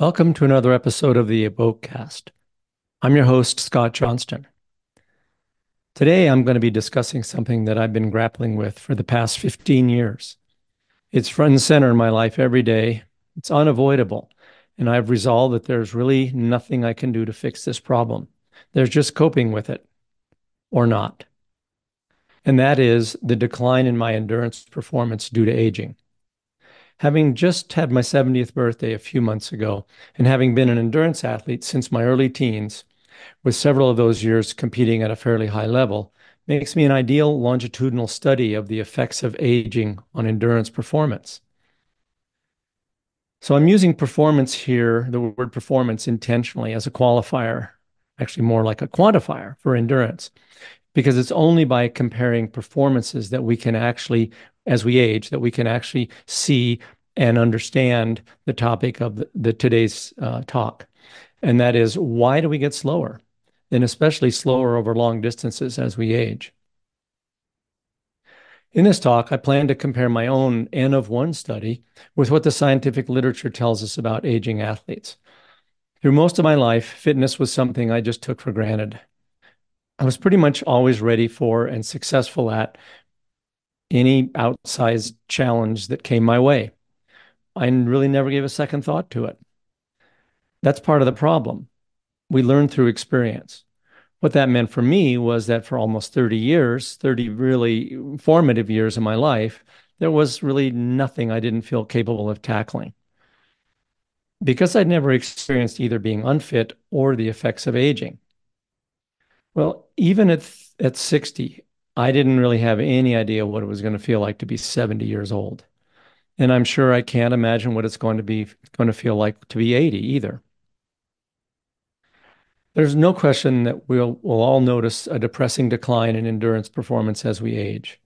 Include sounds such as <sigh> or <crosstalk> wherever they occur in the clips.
Welcome to another episode of the Evokecast. I'm your host, Scott Johnston. Today, I'm going to be discussing something that I've been grappling with for the past 15 years. It's front and center in my life every day. It's unavoidable. And I've resolved that there's really nothing I can do to fix this problem. There's just coping with it or not. And that is the decline in my endurance performance due to aging. Having just had my 70th birthday a few months ago, and having been an endurance athlete since my early teens, with several of those years competing at a fairly high level, makes me an ideal longitudinal study of the effects of aging on endurance performance. So I'm using performance here, the word performance intentionally as a qualifier, actually more like a quantifier for endurance, because it's only by comparing performances that we can actually as we age that we can actually see and understand the topic of the, the today's uh, talk, and that is why do we get slower, and especially slower over long distances as we age. In this talk, I plan to compare my own N of one study with what the scientific literature tells us about aging athletes. Through most of my life, fitness was something I just took for granted. I was pretty much always ready for and successful at any outsized challenge that came my way. I really never gave a second thought to it. That's part of the problem. We learn through experience. What that meant for me was that for almost 30 years, 30 really formative years of my life, there was really nothing I didn't feel capable of tackling. Because I'd never experienced either being unfit or the effects of aging. Well, even at, at 60, I didn't really have any idea what it was going to feel like to be 70 years old. And I'm sure I can't imagine what it's going to be going to feel like to be 80 either. There's no question that we'll, we'll all notice a depressing decline in endurance performance as we age.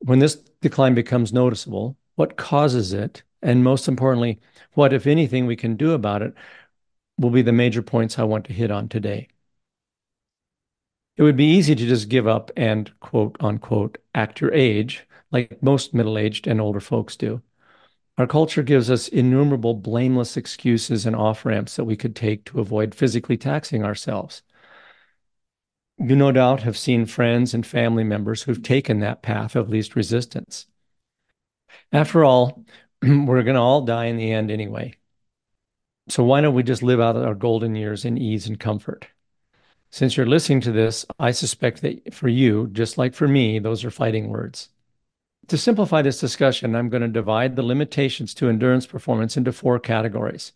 When this decline becomes noticeable, what causes it, and most importantly, what, if anything, we can do about it, will be the major points I want to hit on today. It would be easy to just give up and quote unquote act your age, like most middle aged and older folks do. Our culture gives us innumerable blameless excuses and off ramps that we could take to avoid physically taxing ourselves. You no doubt have seen friends and family members who've taken that path of least resistance. After all, <clears throat> we're going to all die in the end anyway. So why don't we just live out our golden years in ease and comfort? Since you're listening to this, I suspect that for you, just like for me, those are fighting words. To simplify this discussion, I'm going to divide the limitations to endurance performance into four categories.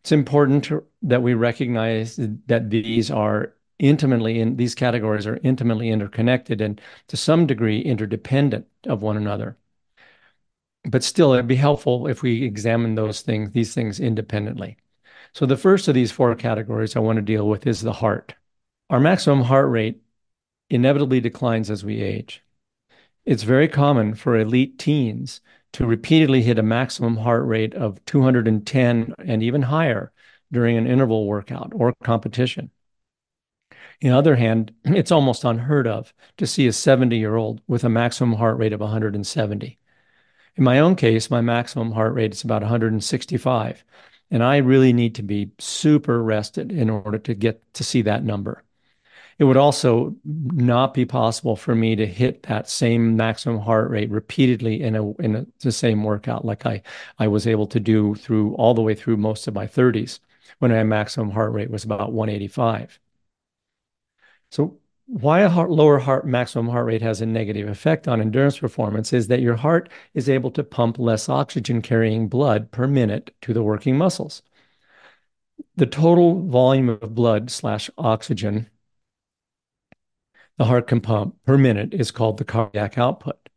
It's important to, that we recognize that these are intimately in these categories are intimately interconnected and to some degree interdependent of one another. But still, it'd be helpful if we examine those things, these things independently. So the first of these four categories I want to deal with is the heart. Our maximum heart rate inevitably declines as we age. It's very common for elite teens to repeatedly hit a maximum heart rate of 210 and even higher during an interval workout or competition. On the other hand, <clears throat> it's almost unheard of to see a 70 year old with a maximum heart rate of 170. In my own case, my maximum heart rate is about 165, and I really need to be super rested in order to get to see that number. It would also not be possible for me to hit that same maximum heart rate repeatedly in a in a, the same workout like I I was able to do through all the way through most of my 30s when my maximum heart rate was about 185. So why a heart, lower heart maximum heart rate has a negative effect on endurance performance is that your heart is able to pump less oxygen carrying blood per minute to the working muscles. The total volume of blood slash oxygen the heart can pump per minute is called the cardiac output.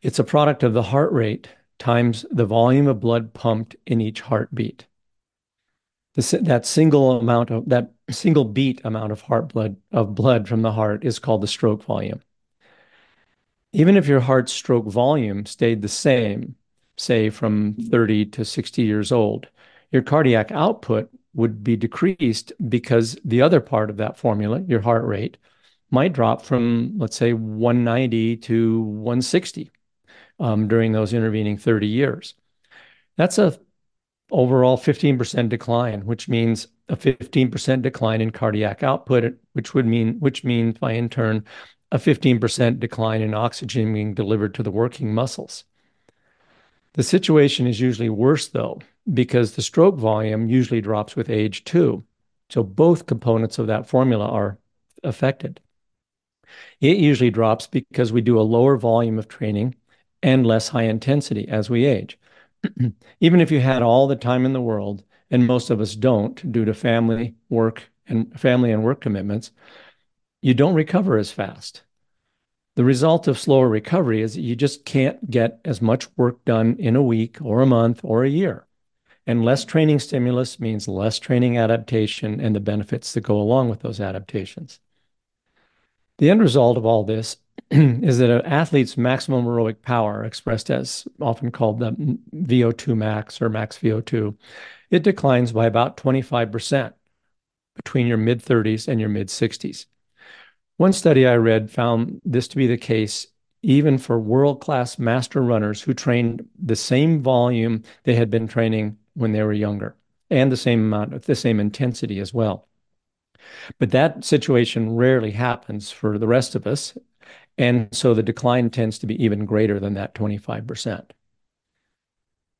It's a product of the heart rate times the volume of blood pumped in each heartbeat. That single amount of that single beat amount of heart blood of blood from the heart is called the stroke volume. Even if your heart stroke volume stayed the same, say from 30 to 60 years old, your cardiac output would be decreased because the other part of that formula, your heart rate, might drop from, let's say, 190 to 160 um, during those intervening 30 years. That's a overall 15% decline, which means a 15% decline in cardiac output, which would mean which means by in turn a 15% decline in oxygen being delivered to the working muscles. The situation is usually worse, though, because the stroke volume usually drops with age too. So both components of that formula are affected. It usually drops because we do a lower volume of training and less high intensity as we age. <clears throat> Even if you had all the time in the world, and most of us don't due to family, work, and family and work commitments, you don't recover as fast. The result of slower recovery is that you just can't get as much work done in a week or a month or a year. And less training stimulus means less training adaptation and the benefits that go along with those adaptations. The end result of all this <clears throat> is that an athlete's maximum aerobic power, expressed as often called the VO2 max or max VO2, it declines by about 25% between your mid 30s and your mid 60s. One study I read found this to be the case even for world class master runners who trained the same volume they had been training when they were younger and the same amount, the same intensity as well. But that situation rarely happens for the rest of us. And so the decline tends to be even greater than that 25%.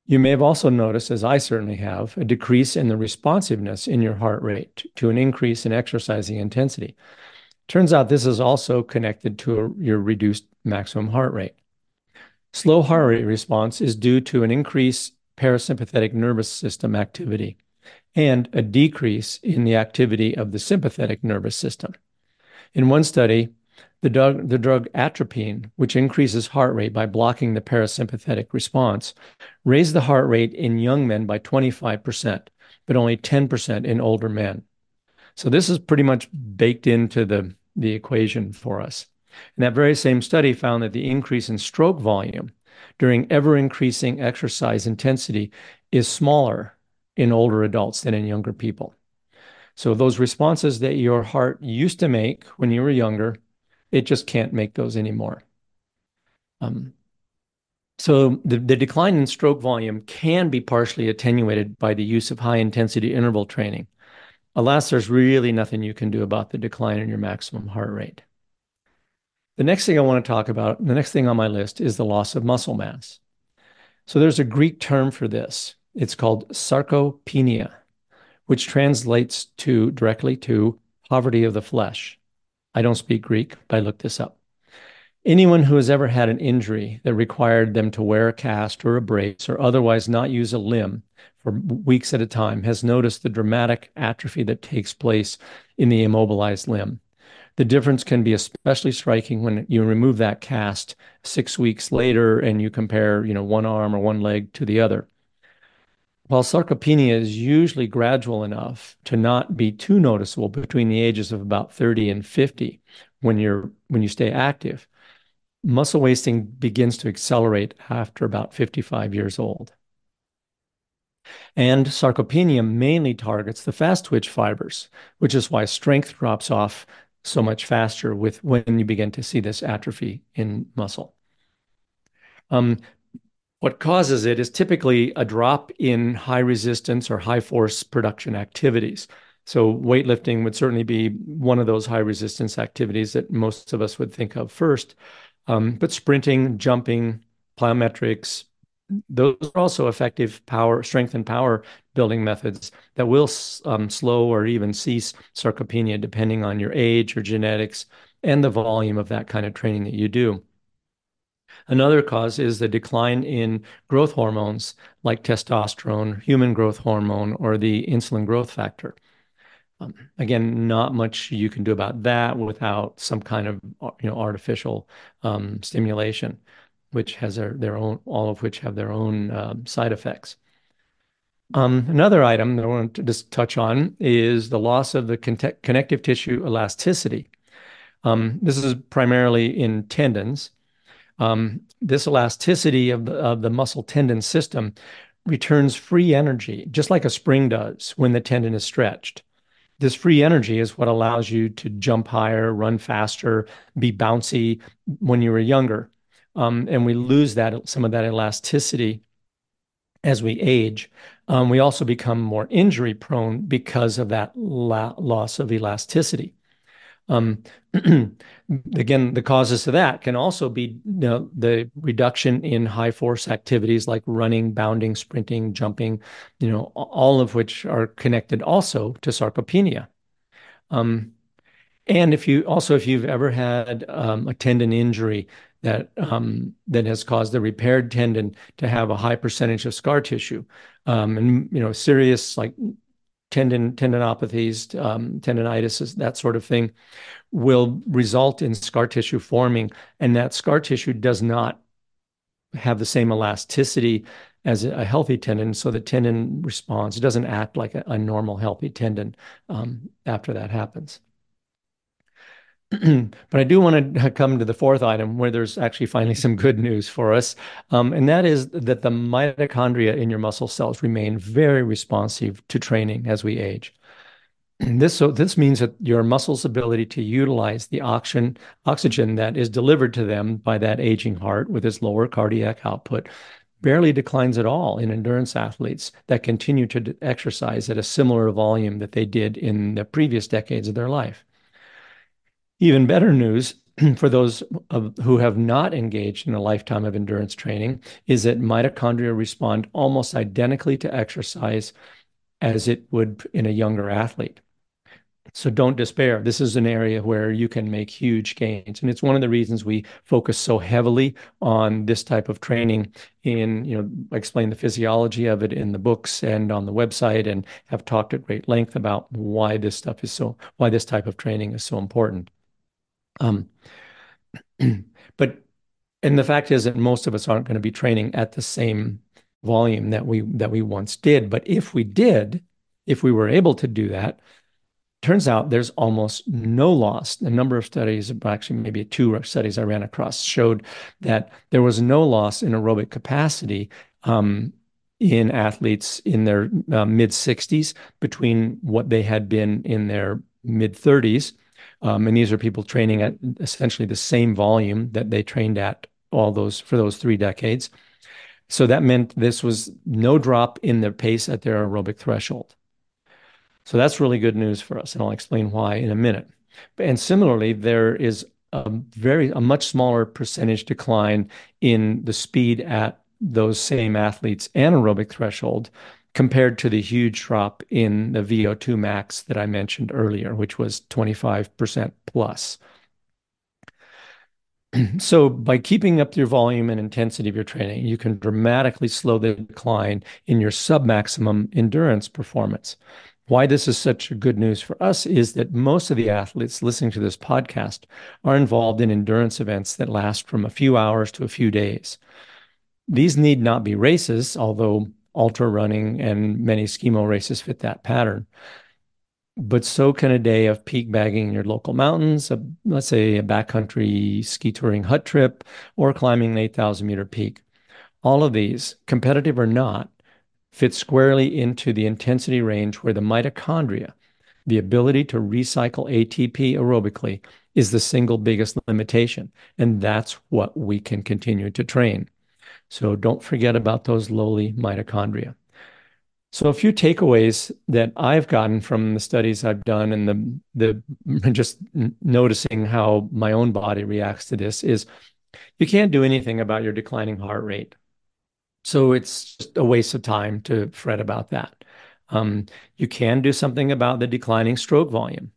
You may have also noticed, as I certainly have, a decrease in the responsiveness in your heart rate to an increase in exercising intensity. Turns out this is also connected to a, your reduced maximum heart rate. Slow heart rate response is due to an increase parasympathetic nervous system activity and a decrease in the activity of the sympathetic nervous system. In one study, the drug, the drug atropine, which increases heart rate by blocking the parasympathetic response, raised the heart rate in young men by 25%, but only 10% in older men. So this is pretty much baked into the, the equation for us. And that very same study found that the increase in stroke volume during ever increasing exercise intensity is smaller in older adults than in younger people. So those responses that your heart used to make when you were younger, it just can't make those anymore. Um, so the, the decline in stroke volume can be partially attenuated by the use of high intensity interval training. Alas, there's really nothing you can do about the decline in your maximum heart rate. The next thing I want to talk about, the next thing on my list is the loss of muscle mass. So there's a Greek term for this. It's called sarcopenia, which translates to directly to poverty of the flesh. I don't speak Greek, but I looked this up. Anyone who has ever had an injury that required them to wear a cast or a brace or otherwise not use a limb for weeks at a time has noticed the dramatic atrophy that takes place in the immobilized limb. The difference can be especially striking when you remove that cast six weeks later and you compare, you know, one arm or one leg to the other. While sarcopenia is usually gradual enough to not be too noticeable between the ages of about 30 and 50 when you're when you stay active, muscle wasting begins to accelerate after about 55 years old. And sarcopenia mainly targets the fast twitch fibers, which is why strength drops off so much faster with when you begin to see this atrophy in muscle. Um, what causes it is typically a drop in high resistance or high force production activities. So, weightlifting would certainly be one of those high resistance activities that most of us would think of first. Um, but sprinting, jumping, plyometrics, those are also effective power, strength, and power building methods that will um, slow or even cease sarcopenia depending on your age or genetics and the volume of that kind of training that you do. Another cause is the decline in growth hormones like testosterone, human growth hormone, or the insulin growth factor. Um, again, not much you can do about that without some kind of you know artificial um, stimulation which has their, their own, all of which have their own uh, side effects. Um, another item that I want to just touch on is the loss of the con- connective tissue elasticity. Um, this is primarily in tendons. Um, this elasticity of the, of the muscle tendon system returns free energy, just like a spring does when the tendon is stretched. This free energy is what allows you to jump higher, run faster, be bouncy when you were younger um, and we lose that some of that elasticity as we age, um, we also become more injury prone because of that la loss of elasticity. Um, <clears throat> again, the causes of that can also be you know, the reduction in high force activities like running, bounding, sprinting, jumping, you know, all of which are connected also to sarcopenia. Um, and if you also, if you've ever had um, a tendon injury that um, that has caused the repaired tendon to have a high percentage of scar tissue, um, and you know, serious like tendon tendinopathies, um, tendonitis, that sort of thing, will result in scar tissue forming, and that scar tissue does not have the same elasticity as a healthy tendon, so the tendon responds. It doesn't act like a, a normal healthy tendon um, after that happens. <clears throat> but I do want to <laughs> come to the fourth item where there's actually finally some good news for us. Um, and that is that the mitochondria in your muscle cells remain very responsive to training as we age. <clears throat> this so this means that your muscles' ability to utilize the oxygen oxygen that is delivered to them by that aging heart with its lower cardiac output barely declines at all in endurance athletes that continue to exercise at a similar volume that they did in the previous decades of their life. Even better news <clears throat> for those of, who have not engaged in a lifetime of endurance training is that mitochondria respond almost identically to exercise as it would in a younger athlete. So don't despair. This is an area where you can make huge gains. And it's one of the reasons we focus so heavily on this type of training in, you know, explain the physiology of it in the books and on the website and have talked at great length about why this stuff is so, why this type of training is so important. Um, <clears throat> but, and the fact is that most of us aren't going to be training at the same volume that we, that we once did. But if we did, if we were able to do that, turns out there's almost no loss. A number of studies, actually maybe two studies I ran across, showed that there was no loss in aerobic capacity um, in athletes in their uh, mid 60s between what they had been in their mid 30s. Um, and these are people training at essentially the same volume that they trained at all those for those three decades. So that meant this was no drop in their pace at their aerobic threshold. So that's really good news for us, and I'll explain why in a minute. And similarly, there is a very a much smaller percentage decline in the speed at those same athletes anaerobic threshold compared to the huge drop in the VO2 max that I mentioned earlier, which was 25% plus. <clears throat> So by keeping up your volume and intensity of your training, you can dramatically slow the decline in your sub-maximum endurance performance why this is such good news for us is that most of the athletes listening to this podcast are involved in endurance events that last from a few hours to a few days. These need not be races, although ultra running and many skimo races fit that pattern. But so can a day of peak bagging in your local mountains, a, let's say a backcountry ski touring hut trip, or climbing an 8,000 meter peak. All of these, competitive or not, fit squarely into the intensity range where the mitochondria, the ability to recycle ATP aerobically, is the single biggest limitation. And that's what we can continue to train. So don't forget about those lowly mitochondria. So a few takeaways that I've gotten from the studies I've done and the the <laughs> just noticing how my own body reacts to this is you can't do anything about your declining heart rate. So it's just a waste of time to fret about that. Um, you can do something about the declining stroke volume.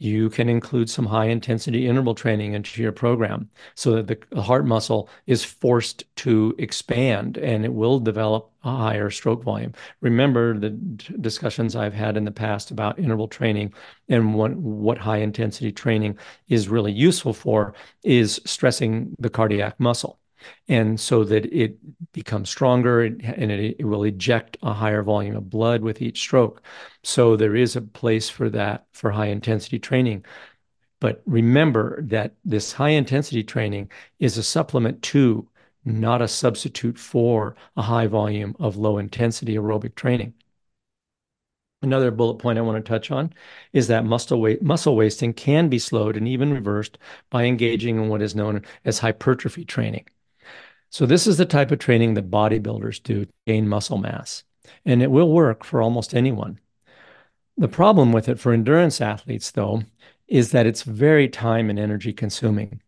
You can include some high intensity interval training into your program so that the heart muscle is forced to expand and it will develop a higher stroke volume. Remember the discussions I've had in the past about interval training and what, what high intensity training is really useful for is stressing the cardiac muscle and so that it becomes stronger and it, it, will eject a higher volume of blood with each stroke. So there is a place for that for high intensity training. But remember that this high intensity training is a supplement to, not a substitute for, a high volume of low intensity aerobic training. Another bullet point I want to touch on is that muscle, wa- muscle wasting can be slowed and even reversed by engaging in what is known as hypertrophy training. So, this is the type of training that bodybuilders do to gain muscle mass, and it will work for almost anyone. The problem with it for endurance athletes, though, is that it's very time and energy consuming.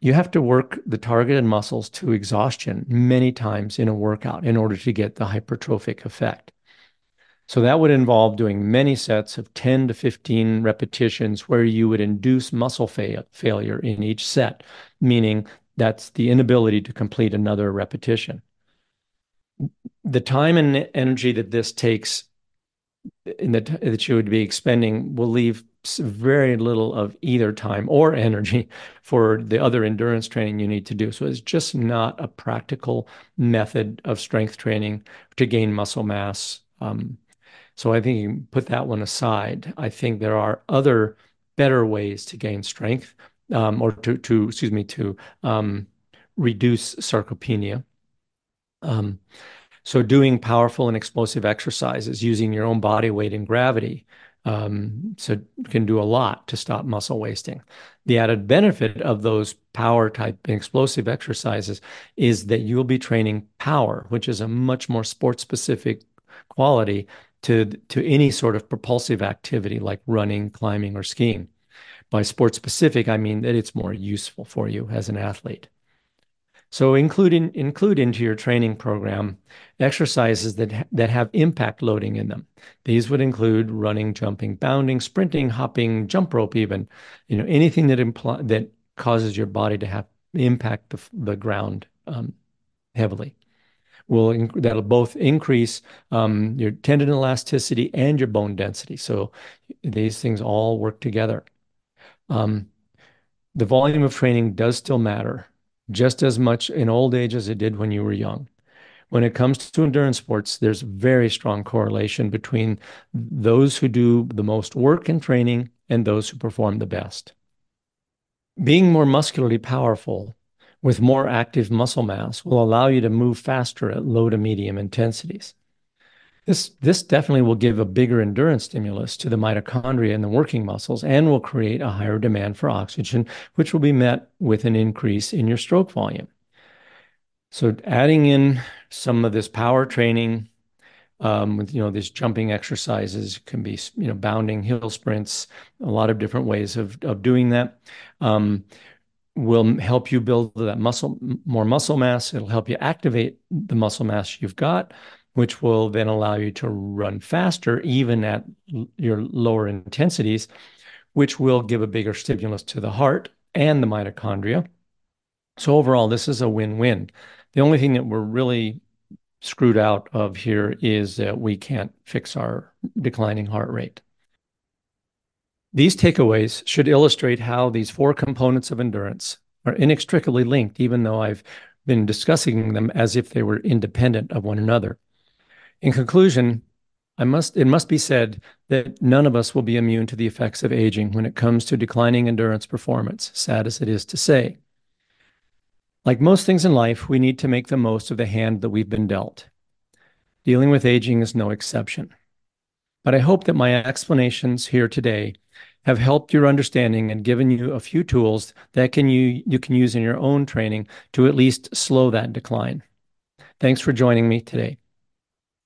You have to work the targeted muscles to exhaustion many times in a workout in order to get the hypertrophic effect. So that would involve doing many sets of 10 to 15 repetitions where you would induce muscle fa failure in each set, meaning that's the inability to complete another repetition. The time and energy that this takes in the, that you would be expending will leave very little of either time or <laughs> energy for the other endurance training you need to do. So it's just not a practical method of strength training to gain muscle mass. Um, so I think you put that one aside. I think there are other better ways to gain strength um, or to, to, excuse me, to um, reduce sarcopenia. Um, so doing powerful and explosive exercises using your own body weight and gravity um, so can do a lot to stop muscle wasting. The added benefit of those power type and explosive exercises is that you'll be training power, which is a much more sport specific quality to, to any sort of propulsive activity like running, climbing, or skiing. By sport specific, I mean that it's more useful for you as an athlete. So include in, include into your training program exercises that that have impact loading in them. These would include running, jumping, bounding, sprinting, hopping, jump rope, even you know anything that imply that causes your body to have impact the, the ground um, heavily. Will that'll both increase um, your tendon elasticity and your bone density. So these things all work together. Um, the volume of training does still matter just as much in old age as it did when you were young. When it comes to endurance sports, there's very strong correlation between those who do the most work in training and those who perform the best. Being more muscularly powerful with more active muscle mass will allow you to move faster at low to medium intensities. This, this definitely will give a bigger endurance stimulus to the mitochondria and the working muscles and will create a higher demand for oxygen, which will be met with an increase in your stroke volume. So adding in some of this power training um, with, you know, these jumping exercises can be, you know, bounding, hill sprints, a lot of different ways of, of doing that. Um, will help you build that muscle, more muscle mass. It'll help you activate the muscle mass you've got which will then allow you to run faster, even at your lower intensities, which will give a bigger stimulus to the heart and the mitochondria. So, overall, this is a win win. The only thing that we're really screwed out of here is that we can't fix our declining heart rate. These takeaways should illustrate how these four components of endurance are inextricably linked, even though I've been discussing them as if they were independent of one another. In conclusion, I must, it must be said that none of us will be immune to the effects of aging when it comes to declining endurance performance, sad as it is to say. Like most things in life, we need to make the most of the hand that we've been dealt. Dealing with aging is no exception. But I hope that my explanations here today have helped your understanding and given you a few tools that can you, you can use in your own training to at least slow that decline. Thanks for joining me today.